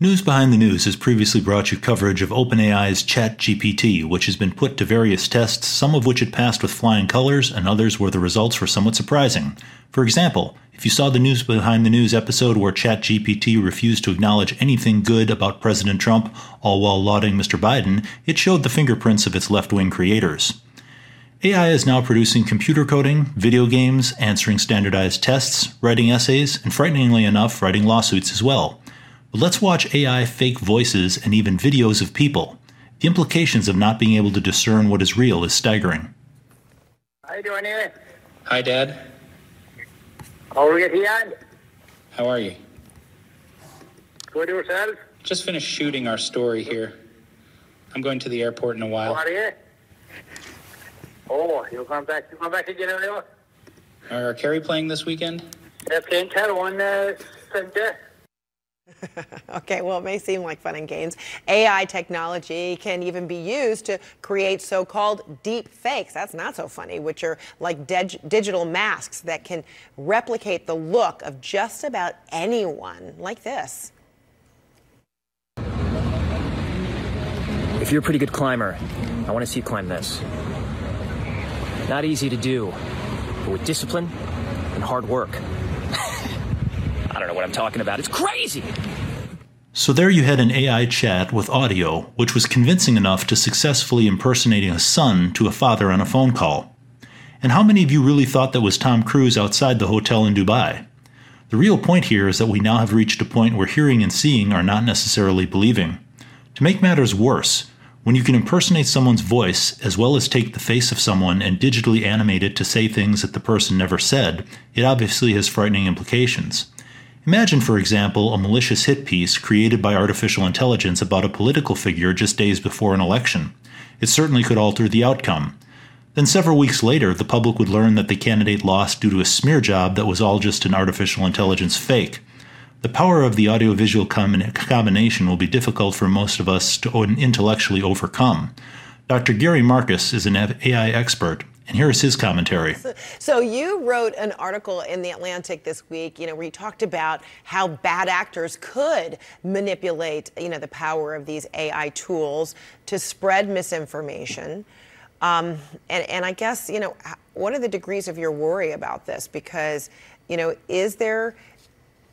News Behind the News has previously brought you coverage of OpenAI's ChatGPT, which has been put to various tests, some of which it passed with flying colors, and others where the results were somewhat surprising. For example, if you saw the News Behind the News episode where ChatGPT refused to acknowledge anything good about President Trump, all while lauding Mr. Biden, it showed the fingerprints of its left wing creators. AI is now producing computer coding, video games, answering standardized tests, writing essays, and frighteningly enough, writing lawsuits as well. But let's watch AI fake voices and even videos of people. The implications of not being able to discern what is real is staggering. How you doing, Ian? Hi, Dad. How are you here? How are you? Good yourself? Just finished shooting our story here. I'm going to the airport in a How while. are you? Oh, you come back? You come back again now? Are Kerry playing this weekend? They're playing Tyrone uh, Sunday. Okay, well, it may seem like fun and games. AI technology can even be used to create so called deep fakes. That's not so funny, which are like dig- digital masks that can replicate the look of just about anyone, like this. If you're a pretty good climber, I want to see you climb this. Not easy to do, but with discipline and hard work. I don't know what I'm talking about. It's crazy! So there you had an AI chat with audio, which was convincing enough to successfully impersonating a son to a father on a phone call. And how many of you really thought that was Tom Cruise outside the hotel in Dubai? The real point here is that we now have reached a point where hearing and seeing are not necessarily believing. To make matters worse, when you can impersonate someone's voice as well as take the face of someone and digitally animate it to say things that the person never said, it obviously has frightening implications. Imagine, for example, a malicious hit piece created by artificial intelligence about a political figure just days before an election. It certainly could alter the outcome. Then, several weeks later, the public would learn that the candidate lost due to a smear job that was all just an artificial intelligence fake. The power of the audiovisual combination will be difficult for most of us to intellectually overcome. Dr. Gary Marcus is an AI expert, and here is his commentary. So you wrote an article in the Atlantic this week, you know, where you talked about how bad actors could manipulate, you know, the power of these AI tools to spread misinformation. Um, and, and I guess, you know, what are the degrees of your worry about this? Because, you know, is there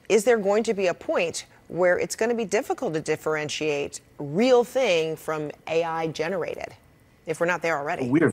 is there going to be a point where it's going to be difficult to differentiate real thing from AI generated, if we're not there already? we're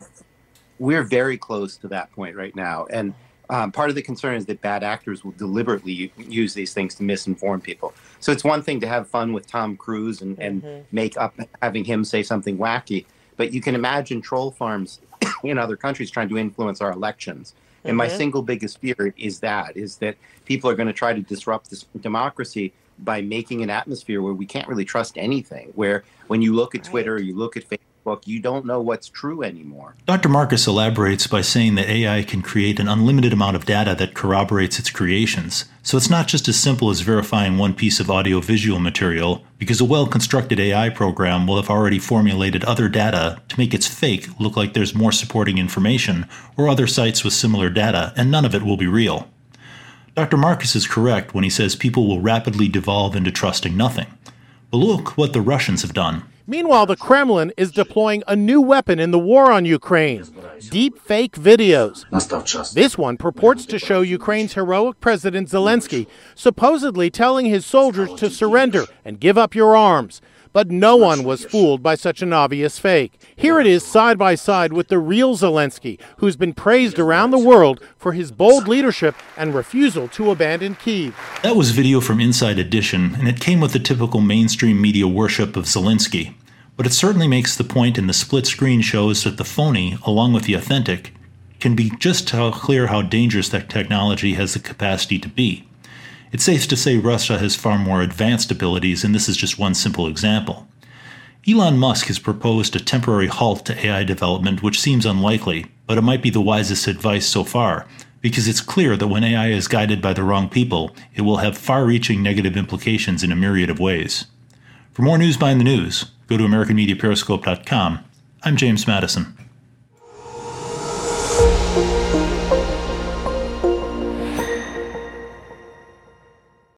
we're very close to that point right now. And um, part of the concern is that bad actors will deliberately use these things to misinform people. So it's one thing to have fun with tom cruise and, and make up having him say something wacky but you can imagine troll farms in other countries trying to influence our elections. And my single biggest fear is that is that people are going to try to disrupt this democracy by making an atmosphere where we can't really trust anything where when you look at twitter you look at facebook you don't know what's true anymore Dr. Marcus elaborates by saying that AI can create an unlimited amount of data that corroborates its creations. So it's not just as simple as verifying one piece of audiovisual material, because a well constructed AI program will have already formulated other data to make its fake look like there's more supporting information or other sites with similar data, and none of it will be real. Dr. Marcus is correct when he says people will rapidly devolve into trusting nothing. But look what the Russians have done. Meanwhile, the Kremlin is deploying a new weapon in the war on Ukraine deep fake videos. This one purports to show Ukraine's heroic President Zelensky supposedly telling his soldiers to surrender and give up your arms. But no one was fooled by such an obvious fake. Here it is side by side with the real Zelensky, who's been praised around the world for his bold leadership and refusal to abandon Kiev. That was video from Inside Edition, and it came with the typical mainstream media worship of Zelensky. But it certainly makes the point, and the split screen shows that the phony, along with the authentic, can be just how clear how dangerous that technology has the capacity to be. It's safe to say Russia has far more advanced abilities, and this is just one simple example. Elon Musk has proposed a temporary halt to AI development, which seems unlikely, but it might be the wisest advice so far, because it's clear that when AI is guided by the wrong people, it will have far reaching negative implications in a myriad of ways. For more news behind the news, go to AmericanMediaPeriscope.com. I'm James Madison.